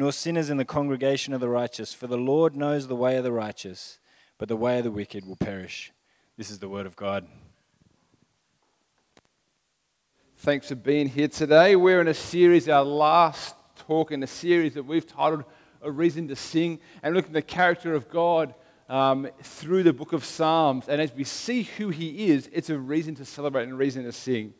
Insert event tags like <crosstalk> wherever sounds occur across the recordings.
nor sinners in the congregation of the righteous. For the Lord knows the way of the righteous, but the way of the wicked will perish. This is the word of God. Thanks for being here today. We're in a series, our last talk in a series that we've titled A Reason to Sing, and looking at the character of God um, through the book of Psalms. And as we see who He is, it's a reason to celebrate and a reason to sing.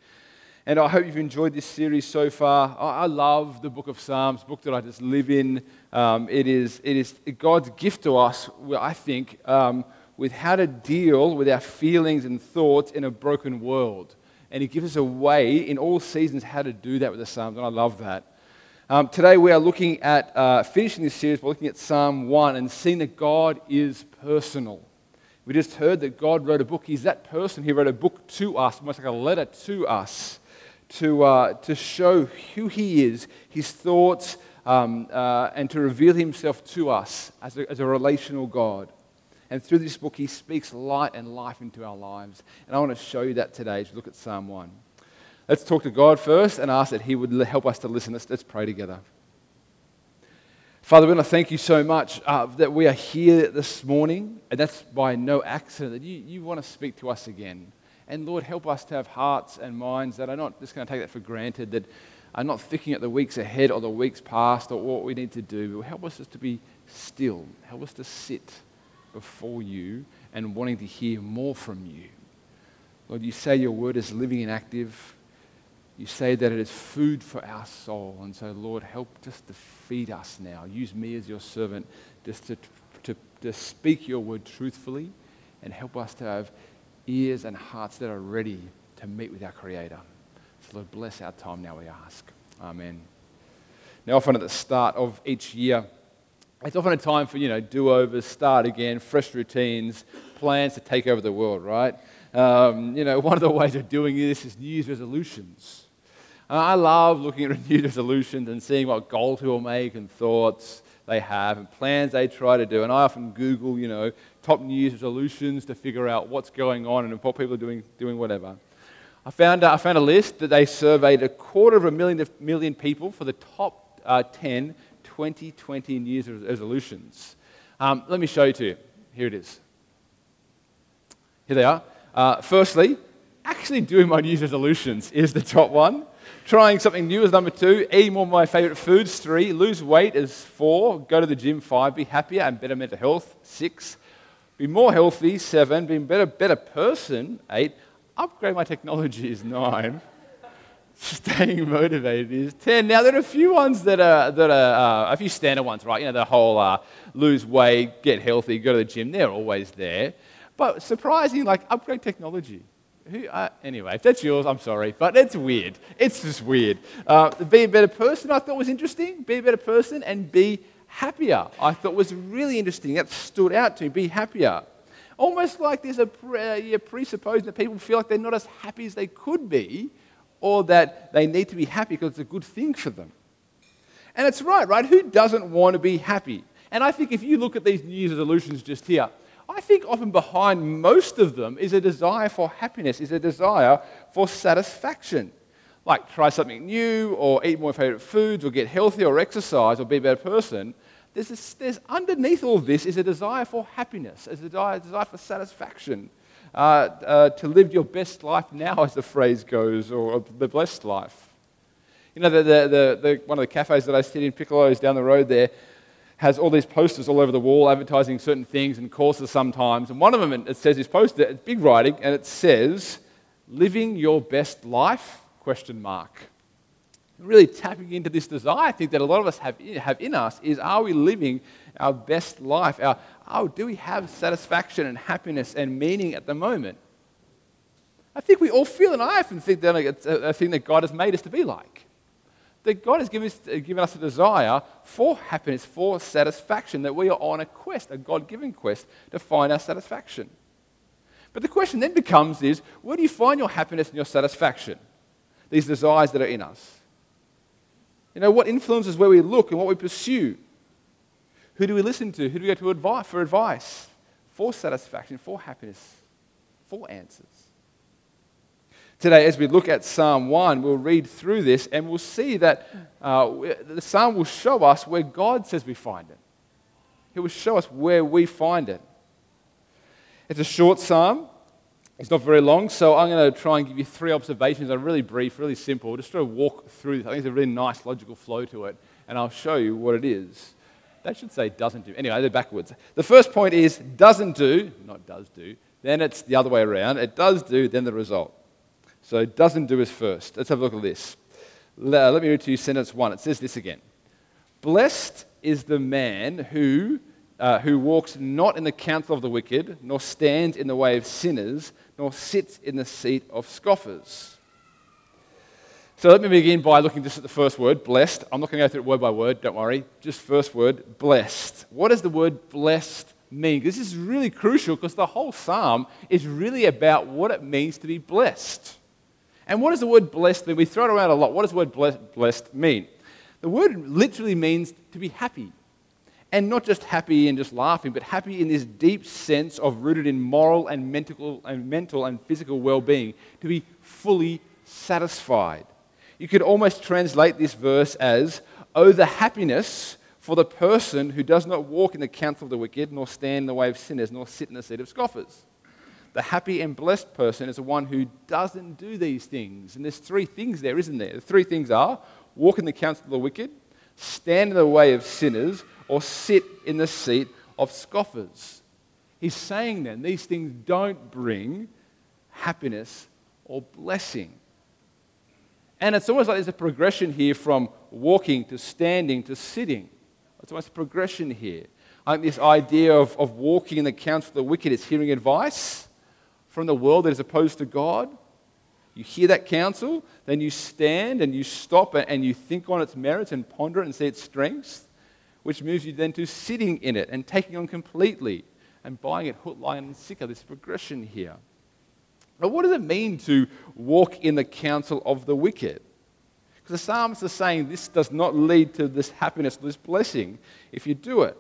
And I hope you've enjoyed this series so far. I love the book of Psalms, book that I just live in. Um, it, is, it is God's gift to us, I think, um, with how to deal with our feelings and thoughts in a broken world. And He gives us a way in all seasons how to do that with the Psalms, and I love that. Um, today we are looking at, uh, finishing this series, we're looking at Psalm 1 and seeing that God is personal. We just heard that God wrote a book. He's that person. He wrote a book to us, almost like a letter to us to, uh, to show who He is, His thoughts, um, uh, and to reveal Himself to us as a, as a relational God. And through this book, He speaks light and life into our lives. And I want to show you that today as we look at Psalm 1. Let's talk to God first and ask that He would help us to listen. Let's, let's pray together. Father, we want to thank you so much uh, that we are here this morning, and that's by no accident, that you, you want to speak to us again. And Lord, help us to have hearts and minds that are not just going to take that for granted, that are not thinking at the weeks ahead or the weeks past or what we need to do. But help us just to be still. Help us to sit before you and wanting to hear more from you. Lord, you say your word is living and active. You say that it is food for our soul. And so, Lord, help just to feed us now. Use me as your servant just to, to, to speak your word truthfully and help us to have ears and hearts that are ready to meet with our Creator. So, Lord, bless our time now, we ask. Amen. Now, often at the start of each year, it's often a time for, you know, do overs, start again, fresh routines, plans to take over the world, right? Um, you know, <laughs> one of the ways of doing this is New Year's resolutions. I love looking at <laughs> New Year's resolutions and seeing what goals people make and thoughts they have and plans they try to do. And I often Google, you know, top New Year's resolutions to figure out what's going on and what people are doing, doing whatever. I found, uh, I found a list that they surveyed a quarter of a million, million people for the top uh, 10 2020 New Year's resolutions. Um, let me show you to you. Here it is. Here they are. Uh, firstly, actually doing my New Year's resolutions is the top one. Trying something new is number two. Eating more of my favorite foods, three. Lose weight is four. Go to the gym, five. Be happier and better mental health, six be more healthy, seven, be a better, better person, eight, upgrade my technology is nine, staying motivated is 10. Now, there are a few ones that are, that are uh, a few standard ones, right? You know, the whole uh, lose weight, get healthy, go to the gym, they're always there. But surprising, like upgrade technology. Who, uh, anyway, if that's yours, I'm sorry, but it's weird. It's just weird. Uh, be a better person, I thought was interesting. Be a better person and be happier, I thought was really interesting. That stood out to me. Be happier. Almost like there's a pre- presupposing that people feel like they're not as happy as they could be, or that they need to be happy because it's a good thing for them. And it's right, right? Who doesn't want to be happy? And I think if you look at these New Year's resolutions just here, I think often behind most of them is a desire for happiness, is a desire for satisfaction. Like try something new or eat more favorite foods or get healthy or exercise or be a better person, there's, this, there's underneath all this is a desire for happiness, a desire, a desire for satisfaction, uh, uh, to live your best life now, as the phrase goes, or the blessed life. You know, the, the, the, one of the cafes that I sit in, Piccolo's down the road there, has all these posters all over the wall advertising certain things and courses sometimes. And one of them, it says this poster, it's big writing, and it says, Living your best life question mark. Really tapping into this desire, I think that a lot of us have, have in us is are we living our best life? Our, oh, do we have satisfaction and happiness and meaning at the moment? I think we all feel, and I often think that it's a thing that God has made us to be like. That God has given us, uh, given us a desire for happiness, for satisfaction, that we are on a quest, a God given quest to find our satisfaction. But the question then becomes is where do you find your happiness and your satisfaction? These desires that are in us. You know, what influences where we look and what we pursue? Who do we listen to? Who do we go to advice, for advice, for satisfaction, for happiness, for answers? Today, as we look at Psalm 1, we'll read through this and we'll see that uh, the Psalm will show us where God says we find it. He will show us where we find it. It's a short psalm. It's not very long, so I'm going to try and give you three observations. They're really brief, really simple. Just to walk through. this. I think there's a really nice logical flow to it, and I'll show you what it is. That should say doesn't do. Anyway, they're backwards. The first point is doesn't do, not does do. Then it's the other way around. It does do, then the result. So it doesn't do is first. Let's have a look at this. Let me read to you sentence one. It says this again Blessed is the man who uh, who walks not in the counsel of the wicked, nor stands in the way of sinners, nor sits in the seat of scoffers. So let me begin by looking just at the first word, blessed. I'm not going to go through it word by word, don't worry. Just first word, blessed. What does the word blessed mean? This is really crucial because the whole psalm is really about what it means to be blessed. And what does the word blessed mean? We throw it around a lot. What does the word blessed mean? The word literally means to be happy, and not just happy and just laughing, but happy in this deep sense of rooted in moral and mental and, mental and physical well being, to be fully satisfied. You could almost translate this verse as, Oh, the happiness for the person who does not walk in the counsel of the wicked, nor stand in the way of sinners, nor sit in the seat of scoffers. The happy and blessed person is the one who doesn't do these things. And there's three things there, isn't there? The three things are walk in the counsel of the wicked, stand in the way of sinners, or sit in the seat of scoffers. He's saying then these things don't bring happiness or blessing. And it's almost like there's a progression here from walking to standing to sitting. It's almost a progression here. I think this idea of, of walking in the counsel of the wicked is hearing advice from the world that is opposed to God. You hear that counsel, then you stand and you stop and you think on its merits and ponder it and see its strengths which moves you then to sitting in it and taking on completely and buying it hook, line, and sinker. This progression here. But what does it mean to walk in the counsel of the wicked? Because the psalmist is saying this does not lead to this happiness, this blessing, if you do it.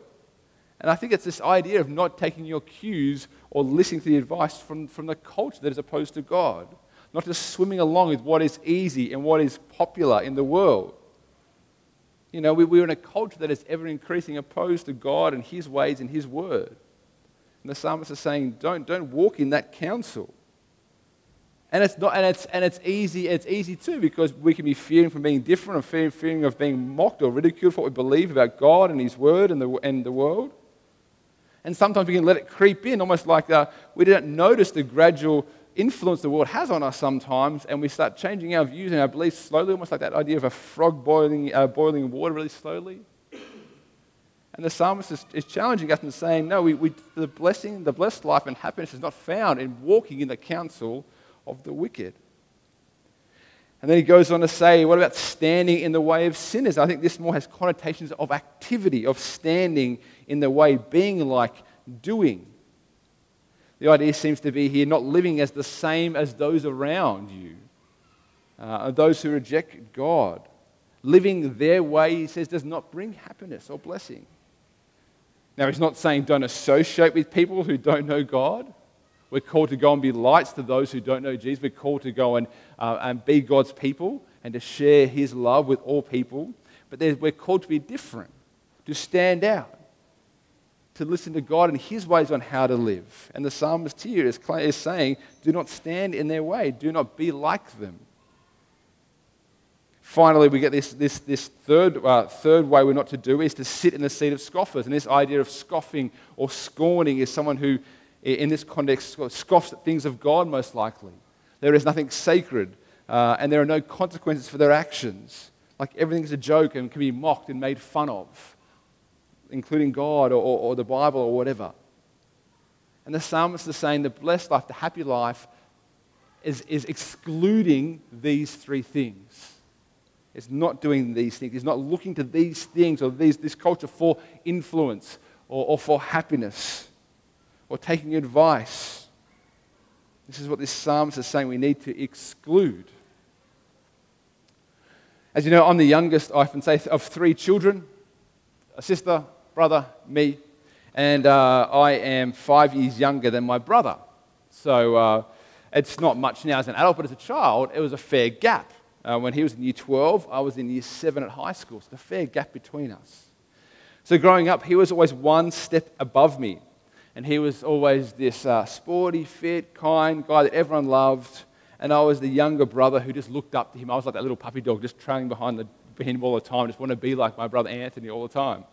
And I think it's this idea of not taking your cues or listening to the advice from, from the culture that is opposed to God. Not just swimming along with what is easy and what is popular in the world. You know, we, we're in a culture that is ever increasing opposed to God and His ways and His word. And the psalmist is saying, don't, don't walk in that counsel. And it's, not, and, it's, and it's, easy, it's easy too because we can be fearing from being different or fearing, fearing of being mocked or ridiculed for what we believe about God and His Word and the, and the world. And sometimes we can let it creep in, almost like uh, we don't notice the gradual influence the world has on us sometimes, and we start changing our views and our beliefs slowly, almost like that idea of a frog boiling, uh, boiling water really slowly. And the psalmist is, is challenging us and saying, no, we, we, the blessing, the blessed life and happiness is not found in walking in the counsel of the wicked. And then he goes on to say, what about standing in the way of sinners? I think this more has connotations of activity, of standing in the way, being like, doing. The idea seems to be here not living as the same as those around you, uh, those who reject God. Living their way, he says, does not bring happiness or blessing. Now, he's not saying don't associate with people who don't know God. We're called to go and be lights to those who don't know Jesus. We're called to go and, uh, and be God's people and to share his love with all people. But we're called to be different, to stand out to listen to God and His ways on how to live. And the psalmist here is, is saying, do not stand in their way, do not be like them. Finally, we get this, this, this third, uh, third way we're not to do is to sit in the seat of scoffers. And this idea of scoffing or scorning is someone who, in this context, scoffs at things of God, most likely. There is nothing sacred, uh, and there are no consequences for their actions. Like everything's a joke and can be mocked and made fun of including God or, or, the Bible or whatever. And the psalmist is saying the blessed life, the happy life, is, is excluding these three things. It's not doing these things, It's not looking to these things or these, this culture for influence or, or for happiness or taking advice. This is what this psalmist is saying we need to exclude. As you know, I'm the youngest, I often say, of three children a sister, brother, me, and uh, I am five years younger than my brother. So uh, it's not much now as an adult, but as a child, it was a fair gap. Uh, when he was in year 12, I was in year 7 at high school, so a fair gap between us. So growing up, he was always one step above me. And he was always this uh, sporty, fit, kind guy that everyone loved. And I was the younger brother who just looked up to him. I was like that little puppy dog just trailing behind, the, behind him all the time, just want to be like my brother Anthony all the time.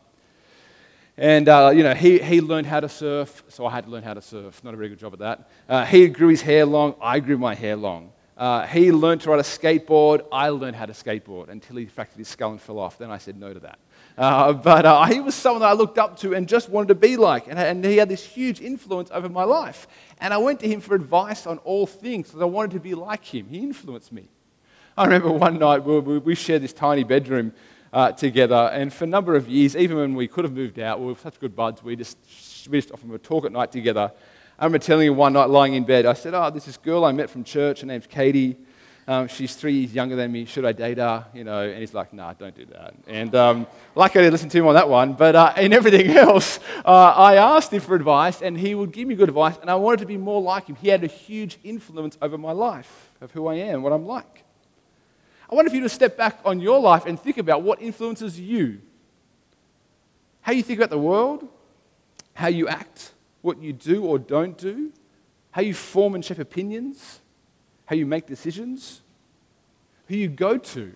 And, uh, you know, he, he learned how to surf, so I had to learn how to surf. Not a very good job at that. Uh, he grew his hair long, I grew my hair long. Uh, he learned to ride a skateboard, I learned how to skateboard until he fractured his skull and fell off. Then I said no to that. Uh, but uh, he was someone that I looked up to and just wanted to be like. And, and, he had this huge influence over my life. And I went to him for advice on all things because I wanted to be like him. He influenced me. I remember one night we, we shared this tiny bedroom uh, together. And for a number of years, even when we could have moved out, we were such good buds, we just, we just often would talk at night together. I remember telling him one night lying in bed, I said, Oh, this is girl I met from church. Her name's Katie. Um, she's three years younger than me. Should I date her? You know, and he's like, Nah, don't do that. And um, luckily, I listened to him on that one. But uh, in everything <laughs> else, uh, I asked him for advice, and he would give me good advice. And I wanted to be more like him. He had a huge influence over my life, of who I am, what I'm like. I wonder if you to step back on your life and think about what influences you. How you think about the world, how you act, what you do or don't do, how you form and shape opinions, how you make decisions, who you go to.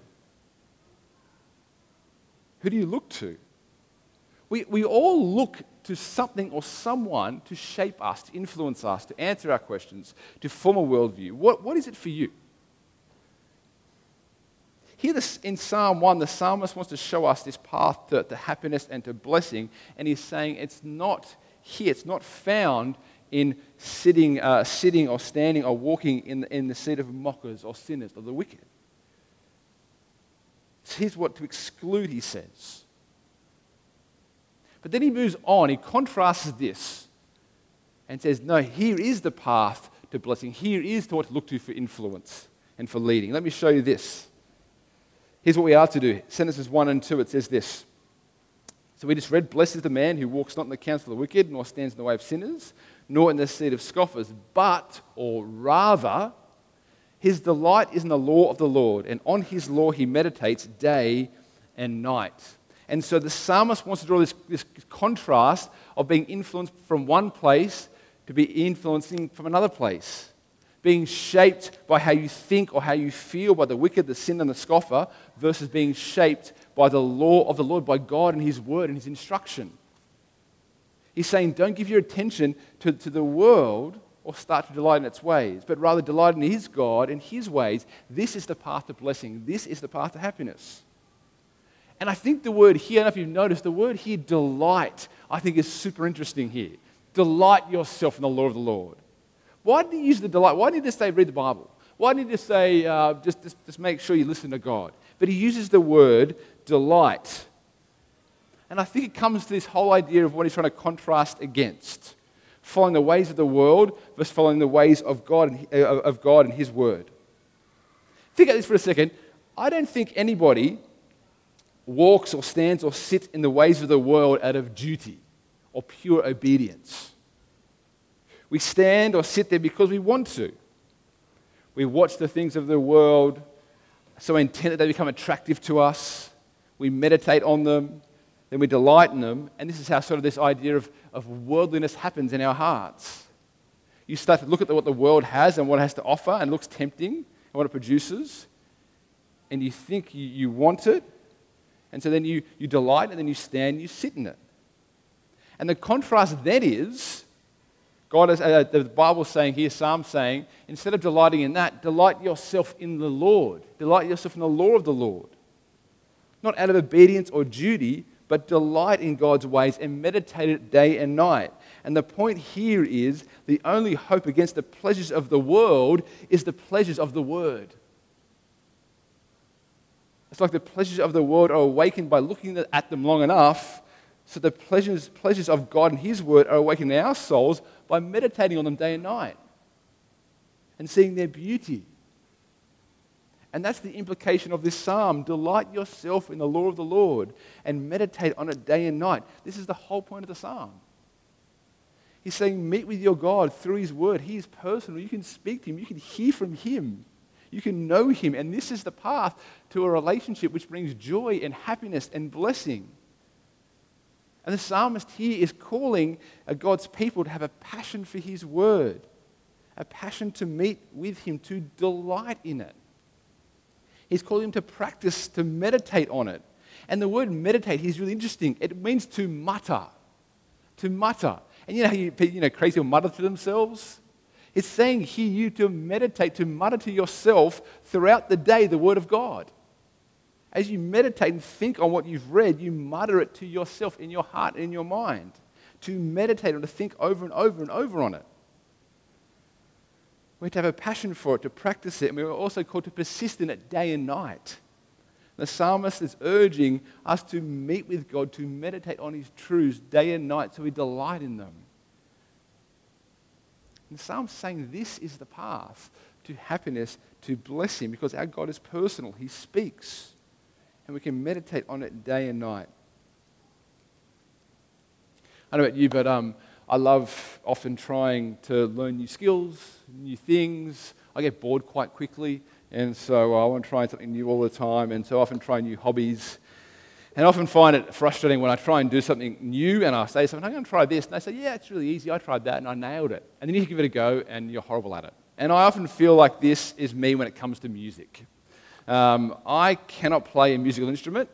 Who do you look to? We, we all look to something or someone to shape us, to influence us, to answer our questions, to form a worldview. What, what is it for you? Here in Psalm 1, the psalmist wants to show us this path to, to happiness and to blessing, and he's saying it's not here, it's not found in sitting, uh, sitting or standing or walking in, in the seat of mockers or sinners or the wicked. So Here's what to exclude, he says. But then he moves on, he contrasts this and says, No, here is the path to blessing. Here is what to look to for influence and for leading. Let me show you this. Here's what we are to do. Sentences 1 and 2, it says this. So we just read, Blessed is the man who walks not in the counsel of the wicked, nor stands in the way of sinners, nor in the seat of scoffers, but, or rather, his delight is in the law of the Lord, and on his law he meditates day and night. And so the psalmist wants to draw this, this contrast of being influenced from one place to be influencing from another place being shaped by how you think or how you feel by the wicked, the sin, and the scoffer, versus being shaped by the law of the Lord, by God and His word and His instruction. He's saying, don't give your attention to, to the world or start to delight in its ways, but rather delight in His God and His ways. This is the path to blessing, this is the path to happiness. And I think the word here, I don't know if you've noticed, the word here, delight, I think is super interesting here. Delight yourself in the law of the Lord. Why did he use the delight? Why did he say read the Bible? Why did he say uh, just, just, just make sure you listen to God? But he uses the word delight. And I think it comes to this whole idea of what he's trying to contrast against following the ways of the world versus following the ways of God and, uh, of God and his word. Think about this for a second. I don't think anybody walks or stands or sits in the ways of the world out of duty or pure obedience. We stand or sit there because we want to. We watch the things of the world so intent that they become attractive to us. We meditate on them, then we delight in them. And this is how sort of this idea of, of worldliness happens in our hearts. You start to look at what the world has and what it has to offer and looks tempting and what it produces. And you think you, you want it. And so then you, you delight and then you stand and you sit in it. And the contrast then is God is, uh, the Bible's saying here, Psalm's saying, instead of delighting in that, delight yourself in the Lord. Delight yourself in the law of the Lord. Not out of obedience or duty, but delight in God's ways and meditate it day and night. And the point here is the only hope against the pleasures of the world is the pleasures of the Word. It's like the pleasures of the world are awakened by looking at them long enough. So the pleasures, pleasures of God and His Word are awakened in our souls by meditating on them day and night and seeing their beauty. And that's the implication of this psalm. Delight yourself in the law of the Lord and meditate on it day and night. This is the whole point of the psalm. He's saying, meet with your God through His Word. He is personal. You can speak to Him, you can hear from Him, you can know Him. And this is the path to a relationship which brings joy and happiness and blessing. And the psalmist here is calling uh, God's people to have a passion for His Word, a passion to meet with Him, to delight in it. He's calling them to practice, to meditate on it. And the word meditate is really interesting. It means to mutter. To mutter. And you know how you, you know, crazy people mutter to themselves? It's saying here you to meditate, to mutter to yourself throughout the day the Word of God. As you meditate and think on what you've read, you mutter it to yourself in your heart and in your mind. To meditate and to think over and over and over on it. We have to have a passion for it, to practice it, and we are also called to persist in it day and night. The psalmist is urging us to meet with God, to meditate on his truths day and night so we delight in them. And the psalm's saying this is the path to happiness, to blessing, because our God is personal. He speaks, and we can meditate on it day and night. I don't know about you, but um, I love often trying to learn new skills, new things. I get bored quite quickly. And so I want to try something new all the time, and so I often try new hobbies. And I often find it frustrating when I try and do something new and I say something, I'm going to try this. And they say, Yeah, it's really easy. I tried that and I nailed it. And then you give it a go and you're horrible at it. And I often feel like this is me when it comes to music. Um, I cannot play a musical instrument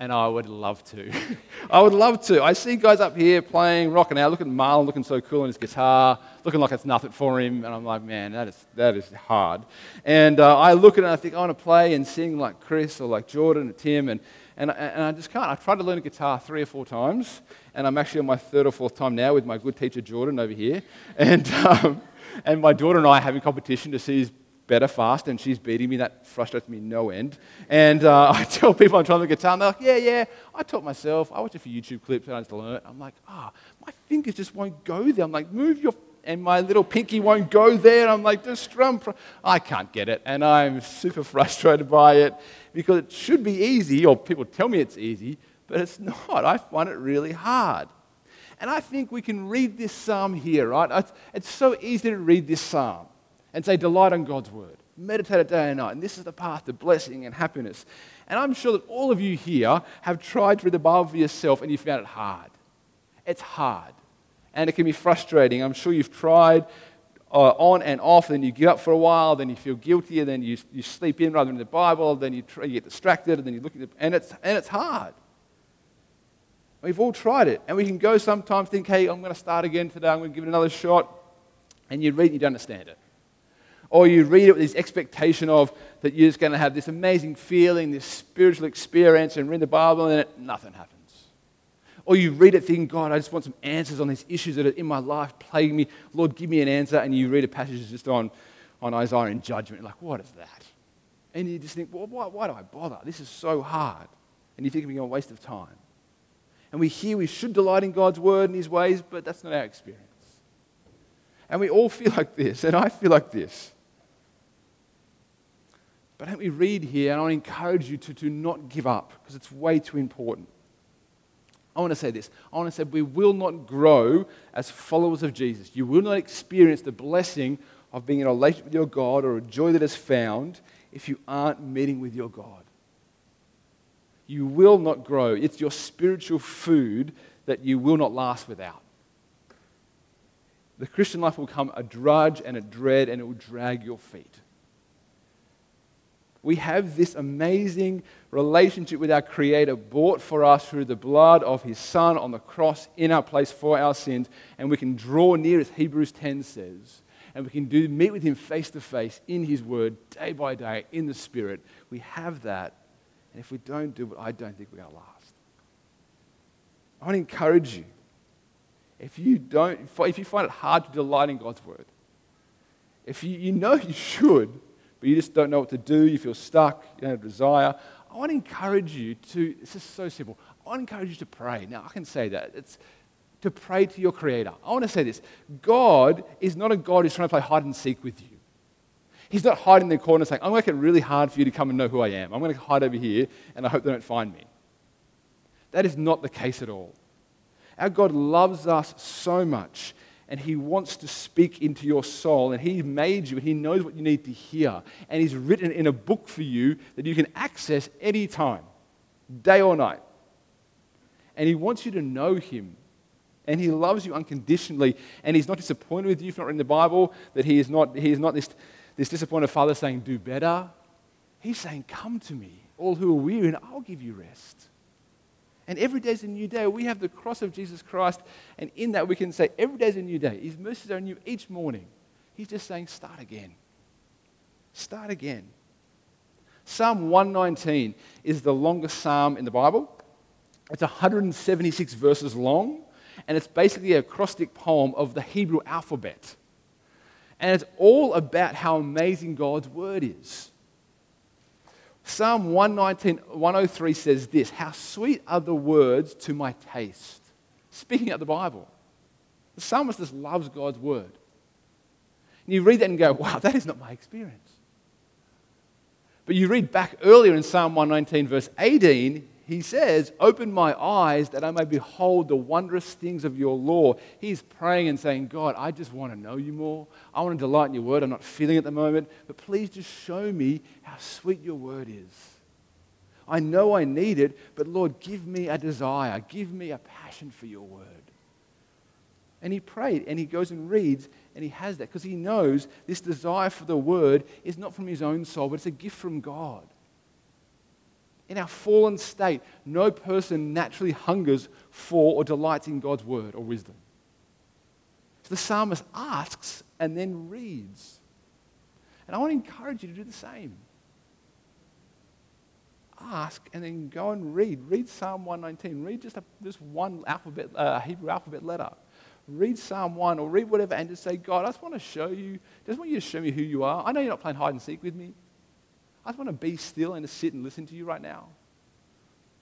and I would love to. <laughs> I would love to. I see guys up here playing, rocking out. Look at Marlon looking so cool on his guitar, looking like it's nothing for him. And I'm like, man, that is, that is hard. And uh, I look at it and I think, I want to play and sing like Chris or like Jordan or Tim. And, and, and I just can't. I've tried to learn a guitar three or four times. And I'm actually on my third or fourth time now with my good teacher Jordan over here. And, <laughs> um, and my daughter and I are having competition to see better fast, and she's beating me. That frustrates me no end. And uh, <laughs> I tell people I'm trying to guitar, and they're like, yeah, yeah, I taught myself. I watched a few YouTube clips and I just learned. I'm like, ah, oh, my fingers just won't go there. I'm like, move your, and my little pinky won't go there. I'm like, just strum. I can't get it, and I'm super <laughs> frustrated by it because it should be easy, or people tell me it's easy, but it's not. I find it really hard. And I think we can read this psalm here, right? It's so easy to read this psalm and say, Delight on God's word. Meditate it day and night. And this is the path to blessing and happiness. And I'm sure that all of you here have tried to read the Bible for yourself and you found it hard. It's hard. And it can be frustrating. I'm sure you've tried uh, on and off, and then you give up for a while, then you feel guilty, and then you, you sleep in rather than the Bible, then you, try, you get distracted, and then you look at it, and it's, and it's hard. We've all tried it. And we can go sometimes think, hey, I'm going to start again today, I'm going to give it another shot. And you read and you don't understand it. Or you read it with this expectation of that you're just going to have this amazing feeling, this spiritual experience, and read the Bible, and nothing happens. Or you read it thinking, God, I just want some answers on these issues that are in my life plaguing me. Lord, give me an answer. And you read a passage just on, on Isaiah and judgment. Like, what is that? And you just think, well, why, why do I bother? This is so hard. And you think it's a waste of time. And we hear we should delight in God's word and his ways, but that's not our experience. And we all feel like this, and I feel like this. Let me read here, and I encourage you to, to not give up because it's way too important. I want to say this. I want to say we will not grow as followers of Jesus. You will not experience the blessing of being in a relationship with your God or a joy that is found if you aren't meeting with your God. You will not grow. It's your spiritual food that you will not last without. The Christian life will become a drudge and a dread, and it will drag your feet we have this amazing relationship with our Creator bought for us through the blood of His Son on the cross in our place for our sins. And we can draw near, as Hebrews 10 says, and we can do, meet with Him face to face in His Word, day by day, in the Spirit. We have that. And if we don't do it, I don't think we're going to last. I want to encourage you. If you, don't, if you find it hard to delight in God's Word, if you, you know you should, but you just don't know what to do, you feel stuck, you don't have a desire, I want to encourage you to, this is so simple. I want to encourage you to pray. Now, I can say that. It's to pray to your Creator. I want to say this God is not a God who's trying to play hide and seek with you. He's not hiding in the corner saying, I'm going to make it really hard for you to come and know who I am. I'm going to hide over here and I hope they don't find me. That is not the case at all. Our God loves us so much and He wants to speak into your soul. And He made you and He knows what you need to hear. And He's written in a book for you that you can access anytime, day or night. And He wants you to know Him. And He loves you unconditionally. And He's not disappointed with you if not in the Bible, that He is not, he is not this, this disappointed Father saying, Do better. He's saying, Come to me, all who are weary, and I'll give you rest. And every day is a new day. We have the cross of Jesus Christ, and in that we can say, every day is a new day. His mercies are new each morning. He's just saying, start again. Start again. Psalm 119 is the longest psalm in the Bible. It's 176 verses long, and it's basically a acrostic poem of the Hebrew alphabet. And it's all about how amazing God's word is. Psalm 119, 103 says this How sweet are the words to my taste. Speaking of the Bible, the psalmist just loves God's word. And you read that and go, wow, that is not my experience. But you read back earlier in Psalm 119, verse 18, he says, Open my eyes that I may behold the wondrous things of your law. He's praying and saying, God, I just want to know you more. I want to delight in your word. I'm not feeling it at the moment, but please just show me how sweet your word is. I know I need it, but Lord, give me a desire, give me a passion for your word. And he prayed and he goes and reads and he has that because he knows this desire for the word is not from his own soul, but it's a gift from God. In our fallen state, no person naturally hungers for or delights in God's word or wisdom. So the psalmist asks and then reads. And I want to encourage you to do the same. Ask and then go and read. Read Psalm 119. Read just, a, just one alphabet, uh, Hebrew alphabet letter. Read Psalm 1 or read whatever and just say, God, I just want to show you, just want you to show me who you are. I know you're not playing hide and seek with me. I just want to be still and to sit and listen to you right now.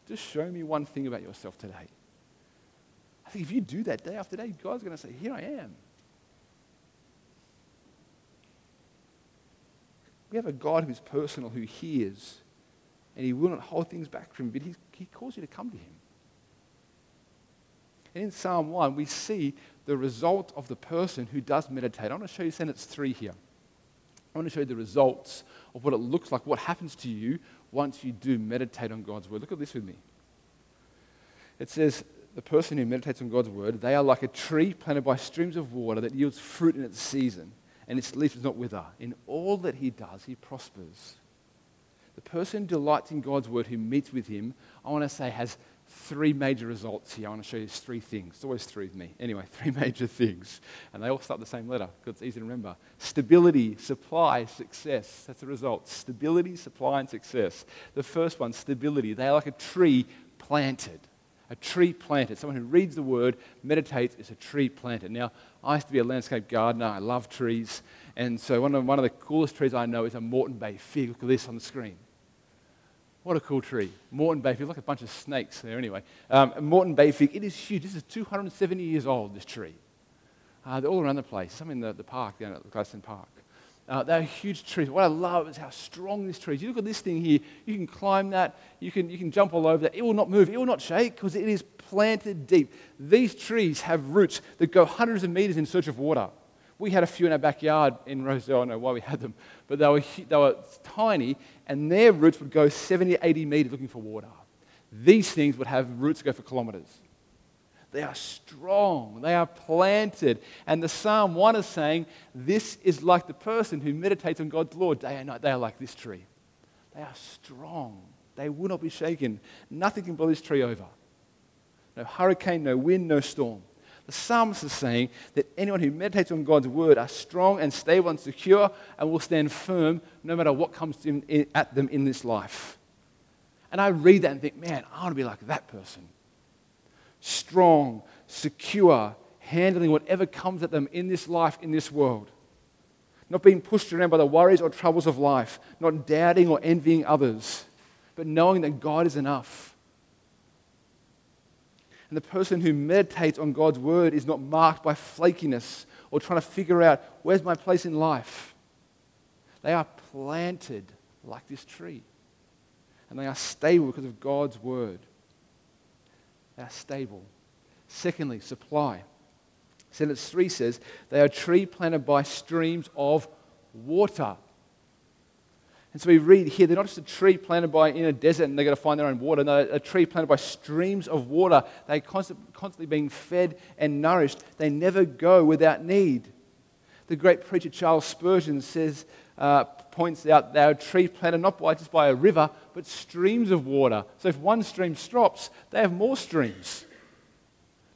Just show me one thing about yourself today. I think if you do that day after day, God's going to say, Here I am. We have a God who's personal, who hears, and He will not hold things back from you, but He calls you to come to Him. And in Psalm 1, we see the result of the person who does meditate. I want to show you sentence 3 here. I want to show you the results of what it looks like, what happens to you once you do meditate on God's word. Look at this with me. It says, the person who meditates on God's word, they are like a tree planted by streams of water that yields fruit in its season, and its leaf does not wither. In all that he does, he prospers. The person who delights in God's word, who meets with him, I want to say has three major results here. I want to show you three things. It's always three with me. Anyway, <laughs> three major things. And they all start the same letter because it's easy to remember. Stability, supply, success. That's the result. Stability, supply, and success. The first one, stability. They are like a tree planted. A tree planted. Someone who reads the word, meditates, is a tree planted. Now, I used to be a landscape gardener. I love trees. And so one of, one of the coolest trees I know is a Moreton Bay fig. Look at this on the screen. What a cool tree. Moreton Bay fig, like a bunch of snakes there anyway. Um, Moreton Bay fig, it is huge. This is 270 years old, this tree. Uh, they're all around the place, some in the, the park, down at the Gladstone Park. Uh, they're huge trees. What I love is how strong this tree is. You look at this thing here, you can climb that, you can, you can jump all over that. It will not move, it will not shake because it is planted deep. These trees have roots that go hundreds of meters in search of water. We had a few in our backyard in Rosedale. Oh, I don't know why we had them, but they were, they were tiny, and their roots would go 70, 80 meters looking for water. These things would have roots that go for kilometers. They are strong, they are planted. And the Psalm 1 is saying, This is like the person who meditates on God's law day and night. They are like this tree. They are strong, they will not be shaken. Nothing can blow this tree over. No hurricane, no wind, no storm. The psalmist is saying that anyone who meditates on God's word are strong and stable and secure and will stand firm no matter what comes in, in, at them in this life. And I read that and think, man, I want to be like that person. Strong, secure, handling whatever comes at them in this life, in this world. Not being pushed around by the worries or troubles of life, not doubting or envying others, but knowing that God is enough. And the person who meditates on God's word is not marked by flakiness or trying to figure out where's my place in life. They are planted like this tree. And they are stable because of God's word. They are stable. Secondly, supply. Sentence 3 says, They are tree planted by streams of water. And so we read here, they're not just a tree planted by in a desert and they're going to find their own water. No, a tree planted by streams of water. They're constantly being fed and nourished. They never go without need. The great preacher Charles Spurgeon says, uh, points out they're a tree planted not by, just by a river, but streams of water. So if one stream stops, they have more streams.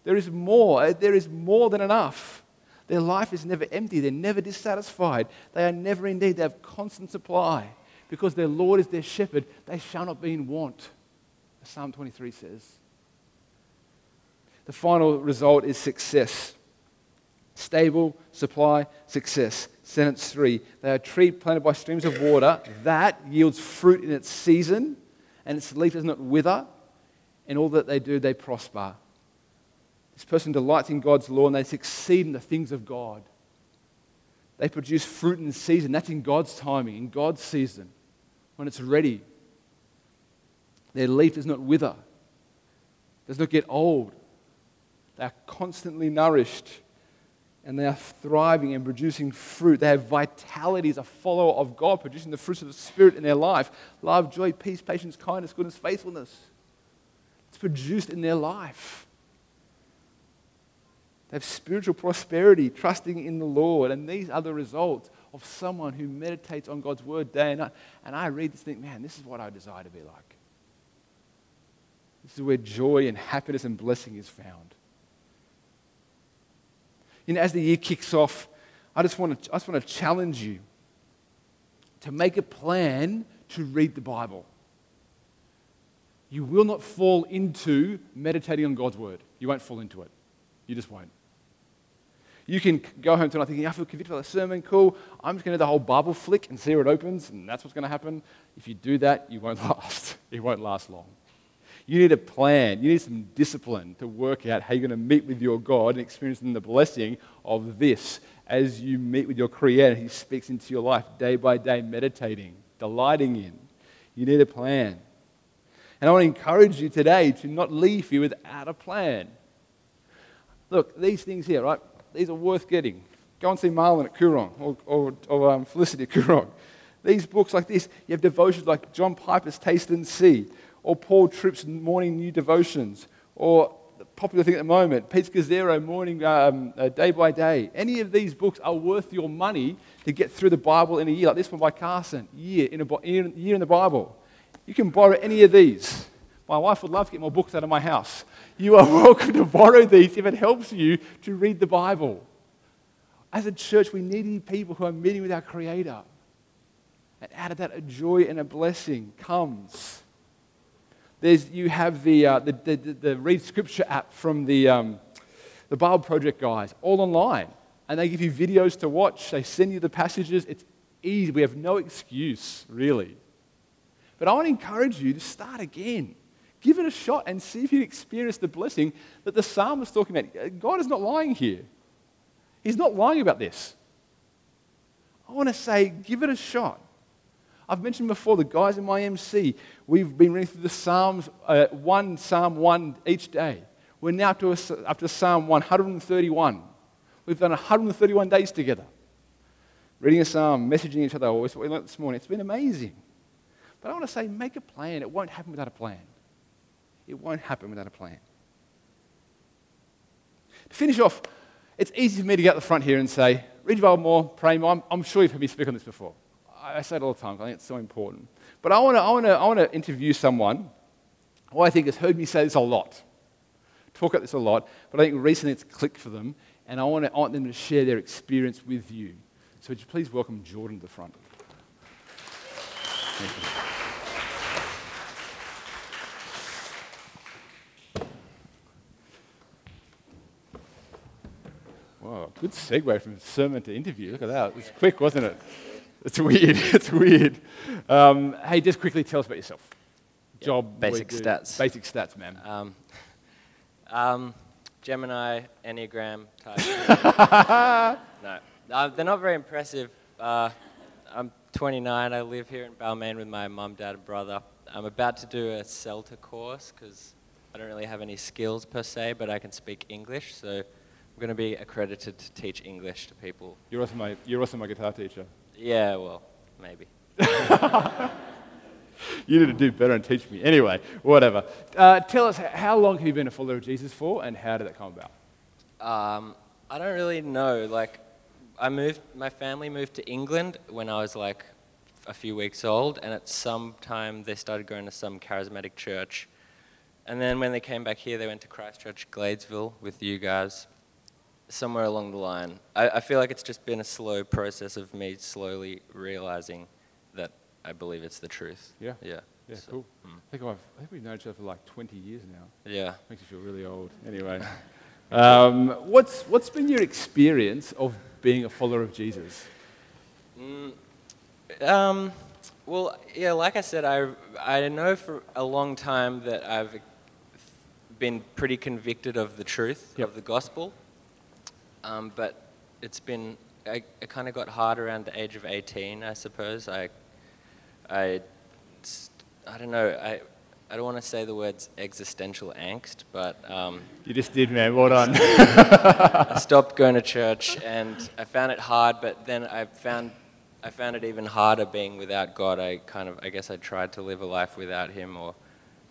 There is more. There is more than enough. Their life is never empty. They're never dissatisfied. They are never in need. They have constant supply. Because their Lord is their shepherd, they shall not be in want. Psalm 23 says. The final result is success. Stable, supply, success. Sentence three they are tree planted by streams of water that yields fruit in its season, and its leaf does not wither, and all that they do, they prosper. This person delights in God's law and they succeed in the things of God. They produce fruit in season. That's in God's timing, in God's season, when it's ready. Their leaf does not wither, does not get old. They are constantly nourished and they are thriving and producing fruit. They have vitality as a follower of God, producing the fruits of the Spirit in their life love, joy, peace, patience, kindness, goodness, faithfulness. It's produced in their life. They have spiritual prosperity, trusting in the Lord. And these are the results of someone who meditates on God's word day and night. And I read this and think, man, this is what I desire to be like. This is where joy and happiness and blessing is found. You know, as the year kicks off, I just want to, I just want to challenge you to make a plan to read the Bible. You will not fall into meditating on God's word. You won't fall into it. You just won't. You can go home tonight thinking, I feel convicted by the sermon, cool. I'm just going to do the whole Bible flick and see where it opens, and that's what's going to happen. If you do that, you won't <laughs> last. It won't last long. You need a plan. You need some discipline to work out how you're going to meet with your God and experience the blessing of this as you meet with your Creator. He speaks into your life day by day, meditating, delighting in. You need a plan. And I want to encourage you today to not leave here without a plan. Look, these things here, right? These are worth getting. Go and see Marlon at Koorong or, or, or um, Felicity at Koorong. These books like this, you have devotions like John Piper's Taste and See, or Paul Tripp's Morning New Devotions, or the popular thing at the moment, Pete Scazzero, Morning um, uh, Day by Day. Any of these books are worth your money to get through the Bible in a year, like this one by Carson, year in a year in the Bible. You can borrow any of these. My wife would love to get more books out of my house. You are <laughs> welcome to borrow these if it helps you to read the Bible. As a church, we need people who are meeting with our Creator. And out of that, a joy and a blessing comes. There's, you have the, uh, the, the, the, Read Scripture app from the, um, the Bible Project guys, all online. And they give you videos to watch, they send you the passages. It's easy. We have no excuse, really. But I want to encourage you to start again. Give it a shot and see if you experience the blessing that the psalmist is talking about. God is not lying here. He's not lying about this. I want to say, give it a shot. I've mentioned before the guys in my MC, we've been reading through the Psalms, uh, one Psalm 1 each day. We're now to, a, up to Psalm 131. We've done 131 days together. Reading a psalm, messaging each other. What we learned this morning. It's been amazing. But I want to say, make a plan. It won't happen without a plan. It won't happen without a plan. To finish off, it's easy for me to get up the front here and say, read your Bible more, pray more. I'm, I'm sure you've heard me speak on this before. I, I say it all the time. I think it's so important. But I want to I I interview someone who I think has heard me say this a lot, talk about this a lot, but I think recently it's clicked for them, and I, wanna, I want them to share their experience with you. So would you please welcome Jordan to the front? Thank you. Wow, good segue from sermon to interview. Look at that. It was quick, wasn't it? It's weird. <laughs> It's weird. Um, hey, just quickly tell us about yourself. job. basic stats. Basic stats, man. Um, <laughs> um, Gemini, Enneagram type. <laughs> no, uh, they're not very impressive. Uh, I'm 29. I live here in Balmain with my mum, dad, and brother. I'm about to do a CELTA course because I don't really have any skills per se, but I can speak English. So I'm going to be accredited to teach English to people. You're also my, you're also my guitar teacher. Yeah, well, maybe. <laughs> You need to do better and teach me. Anyway, whatever. Uh, tell us, how long have you been a follower of Jesus for, and how did that come about? Um, I don't really know. Like, I moved. My family moved to England when I was like a few weeks old, and at some time they started going to some charismatic church. And then when they came back here, they went to Christchurch, Gladesville with you guys. Somewhere along the line, I, I feel like it's just been a slow process of me slowly realizing that I believe it's the truth. Yeah. Yeah. Yeah, So, cool. mm. I think, I've, I think we've known each other for like 20 years now. Yeah. Makes you feel really old. Anyway, <laughs> um, what's, what's been your experience of being a follower of Jesus? Mm, um, well, yeah, like I said, I, I know for a long time that I've been pretty convicted of the truth Yep. of the gospel. Um, but it's been, I, it kind of got hard around the age of 18, I suppose. I, I, I don't know, I, I don't want to say the words existential angst, but um, You just did, man. Well done. <laughs> I stopped going to church and I found it hard, but then I found I found it even harder being without God. I kind of I guess I tried to live a life without Him, or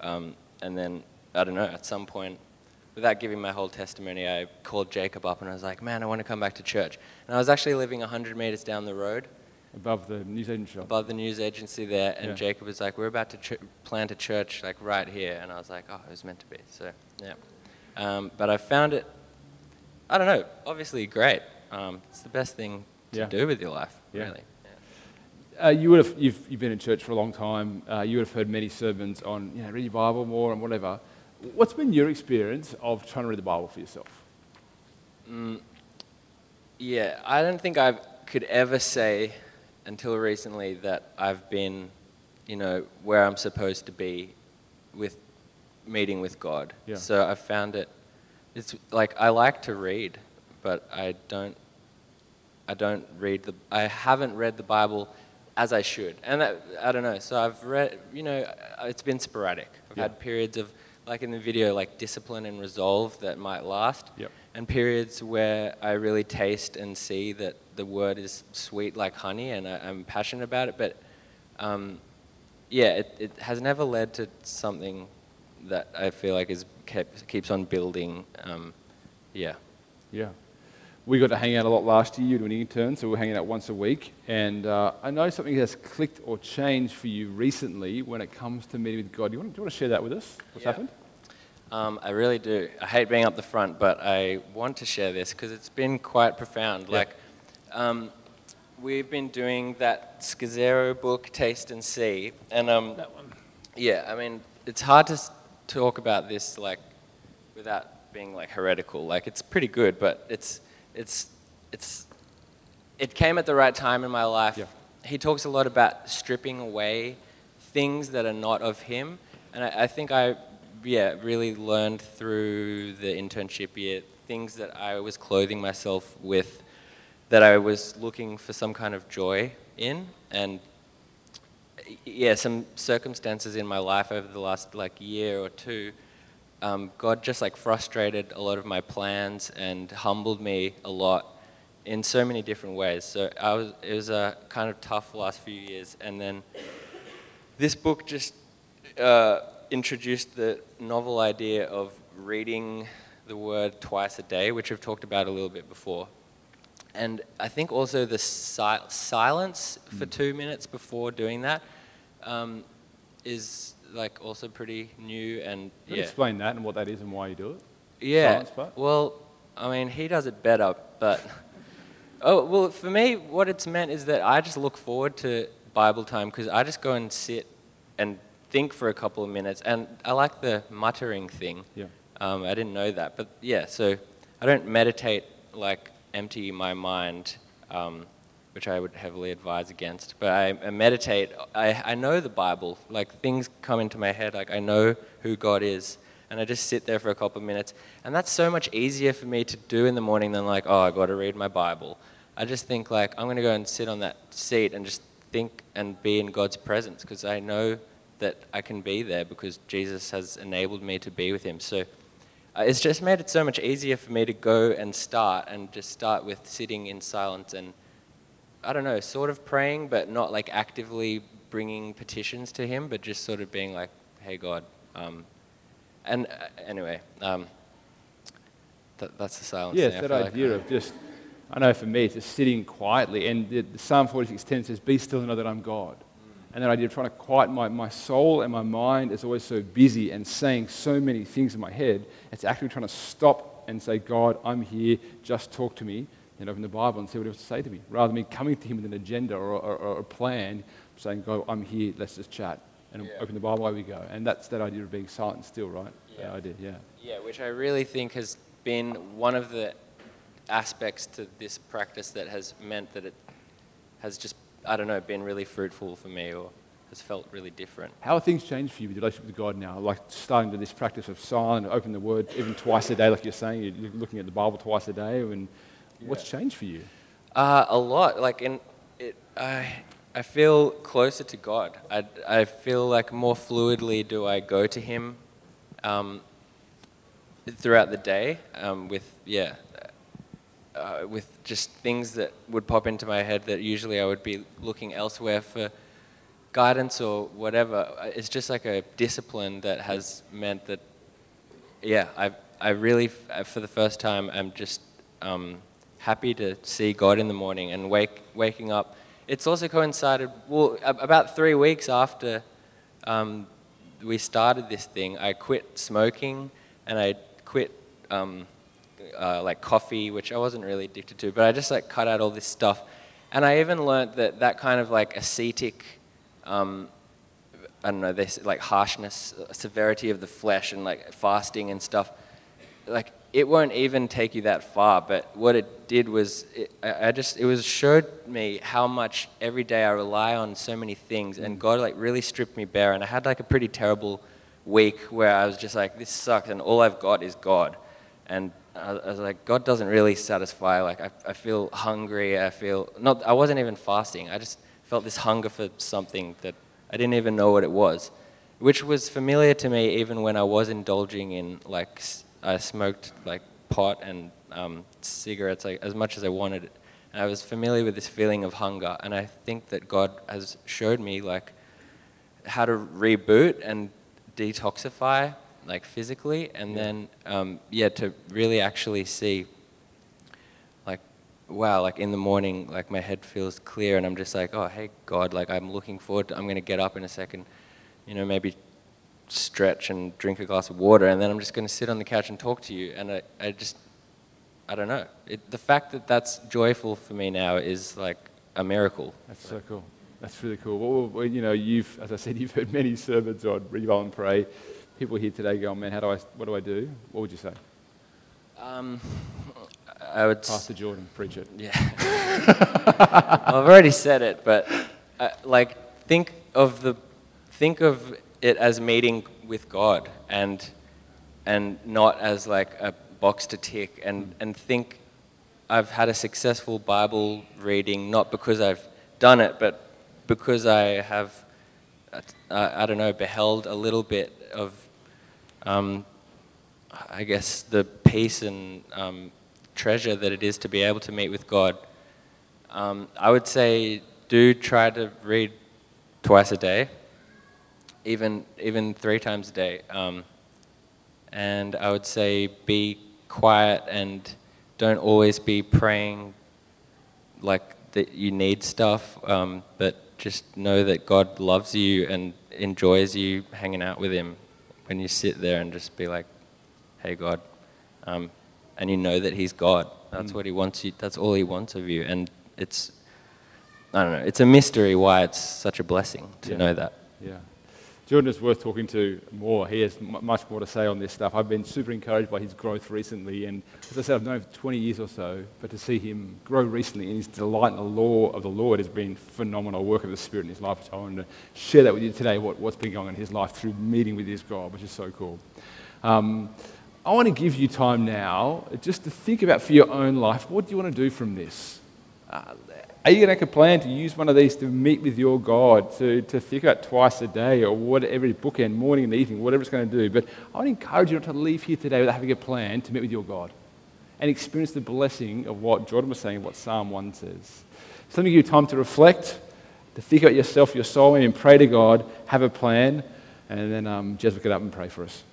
um, and then I don't know. At some point, without giving my whole testimony, I called Jacob up and I was like, "Man, I want to come back to church." And I was actually living hundred meters down the road Above the New Zealand shop. above the news agency there, and Yeah. Jacob was like, "We're about to ch- plant a church like right here," and I was like, "Oh, it was meant to be." So yeah, um, but I found it. I don't know. Obviously, great. Um, it's the best thing to Yeah. do with your life, Yeah. really. Uh, you would have, you've, you've been in church for a long time. Uh, you would have heard many sermons on, you know, read your Bible more and whatever. What's been your experience of trying to read the Bible for yourself? Mm, yeah, I don't think I could ever say until recently that I've been, you know, where I'm supposed to be with meeting with God. Yeah. So I found it. It's like I like to read, but I don't. I don't read the. I haven't read the Bible as I should, and that, I don't know. So I've read. You know, it's been sporadic. I've Yeah. had periods of, like in the video, like discipline and resolve that might last Yep. and periods where I really taste and see that the word is sweet like honey and I, I'm passionate about it. But um, yeah, it, it has never led to something that I feel like is kept, keeps on building. Um, yeah. Yeah. We got to hang out a lot last year. You were an intern, so we we're hanging out once a week. And uh, I know something has clicked or changed for you recently when it comes to meeting with God. Do you want, do you want to share that with us? What's Yeah. happened? Um, I really do. I hate being up the front, but I want to share this because it's been quite profound. Yeah. Like, um, we've been doing that Scazzero book, Taste and See, and um, That one. yeah, I mean, it's hard to s- talk about this like without being like heretical. Like, it's pretty good, but it's it's it's it came at the right time in my life. Yeah. He talks a lot about stripping away things that are not of him, and I, I think I yeah really learned through the internship year things that I was clothing myself with that I was looking for some kind of joy in, and yeah, some circumstances in my life over the last like year or two, um, God just like frustrated a lot of my plans and humbled me a lot in so many different ways. So I was, it was a kind of tough last few years, and then this book just uh, introduced the novel idea of reading the word twice a day, which we've talked about a little bit before. And I think also the si- silence for two minutes before doing that um, is like also pretty new and yeah. Explain that and what that is and why you do it. Yeah. Well, I mean, he does it better, but <laughs> oh well, for me, what it's meant is that I just look forward to Bible time because I just go and sit and think for a couple of minutes, and I like the muttering thing. Yeah. Um, I didn't know that, but yeah. So I don't meditate like empty my mind. Um, which I would heavily advise against. But I, I meditate. I, I know the Bible. Like things come into my head. Like I know who God is, and I just sit there for a couple of minutes. And that's so much easier for me to do in the morning than like, oh, I got to read my Bible. I just think like I'm going to go and sit on that seat and just think and be in God's presence because I know that I can be there because Jesus has enabled me to be with Him. So uh, it's just made it so much easier for me to go and start and just start with sitting in silence and I don't know, sort of praying, but not like actively bringing petitions to Him, but just sort of being like, "Hey God," um, and uh, anyway, um, th- that's the silence. Yeah, thing. I that idea like, of just, I know for me, it's just sitting quietly. And the, the Psalm 46:10 says, Be still and know that I'm God. And that idea of trying to quiet my, my soul and my mind is always so busy and saying so many things in my head. It's actually trying to stop and say, God, I'm here, just talk to me. And open the Bible and see what he has to say to me. Rather than me coming to him with an agenda or, or, or a plan, saying, God, I'm here, let's just chat. And Yeah. open the Bible, away we go. And that's that idea of being silent and still, right? Yeah. That idea, yeah. Yeah, which I really think has been one of the aspects to this practice that has meant that it has just, I don't know, been really fruitful for me or has felt really different. How have things changed for you with your relationship with God now? Like starting to this practice of silent, open the Word even twice a day, like you're saying, you're you're looking at the Bible twice a day. And what's changed for you? Uh, a lot. Like in it, I, I feel closer to God. I, I feel like more fluidly do I go to Him um, throughout the day um, with yeah, uh, with just things that would pop into my head that usually I would be looking elsewhere for guidance or whatever. Uh, It's just like a discipline that has meant that yeah, I I really f- uh, for the first time I'm just um, happy to see God in the morning and wake waking up. It's also coincided well about three weeks after um, we started this thing. I quit smoking and I quit um, uh, like coffee, which I wasn't really addicted to, but I just like cut out all this stuff. And I even learned that that kind of like ascetic um, I don't know, this like harshness, uh, severity of the flesh, and like fasting and stuff. Like it won't even take you that far. But what it did was, it, I, just it was showed me how much every day I rely on so many things, and God like really stripped me bare. And I had like a pretty terrible week where I was just like, this sucks, and all I've got is God. And I, I was like, God doesn't really satisfy. Like I, I feel hungry. I feel not. I wasn't even fasting. I just felt this hunger for something that I didn't even know what it was, which was familiar to me even when I was indulging in like I smoked like pot and um, cigarettes like as much as I wanted. And I was familiar with this feeling of hunger, and I think that God has showed me like how to reboot and detoxify like physically, and then um, yeah to really actually see like wow like in the morning like my head feels clear and i'm just like oh hey god like i'm looking forward to i'm going to get up in a second you know maybe stretch and drink a glass of water and then i'm just going to sit on the couch and talk to you and i, I just i don't know it, the fact that that's joyful for me now is like a miracle That's so cool. That's really cool. Well, you know, you've, as I said, <laughs> you've heard many sermons on read and pray. People here today go, man, how do I, what do I do? What would you say? um, i would Pastor Jordan, preach it. Yeah. <laughs> I've already said it, but uh, like think of the think of it as meeting with God and and not as like a box to tick and and think I've had a successful Bible reading not because I've done it, but because I have uh, I don't know beheld a little bit of um, I guess, the peace and um, treasure that it is to be able to meet with God. Um, I would say do try to read twice a day, even even three times a day. Um, and I would say be quiet and don't always be praying like that you need stuff, um, but just know that God loves you and enjoys you hanging out with Him when you sit there and just be like, hey, God. Um, and you know that He's God. That's what He wants you, that's all He wants of you. And it's, I don't know, it's a mystery why it's such a blessing to Yeah. know that. Yeah. Jordan is worth talking to more. He has m- much more to say on this stuff. I've been super encouraged by his growth recently, and as I said, I've known him for 20 years or so, but to see him grow recently and his delight in the law of the Lord has been phenomenal work of the Spirit in his life. So I wanted to share that with you today, what, what's been going on in his life through meeting with his God, which is so cool. Um, I want to give you time now just to think about for your own life what do you want to do from this? Uh, are you going to make a plan to use one of these to meet with your God, to, to think about twice a day or whatever, bookend, morning and evening, whatever it's going to do? But I would encourage you not to leave here today without having a plan to meet with your God and experience the blessing of what Jordan was saying, what Psalm 1 says. So let me give you time to reflect, to think about yourself, your soul, and pray to God, have a plan, and then um, Jez will get up and pray for us.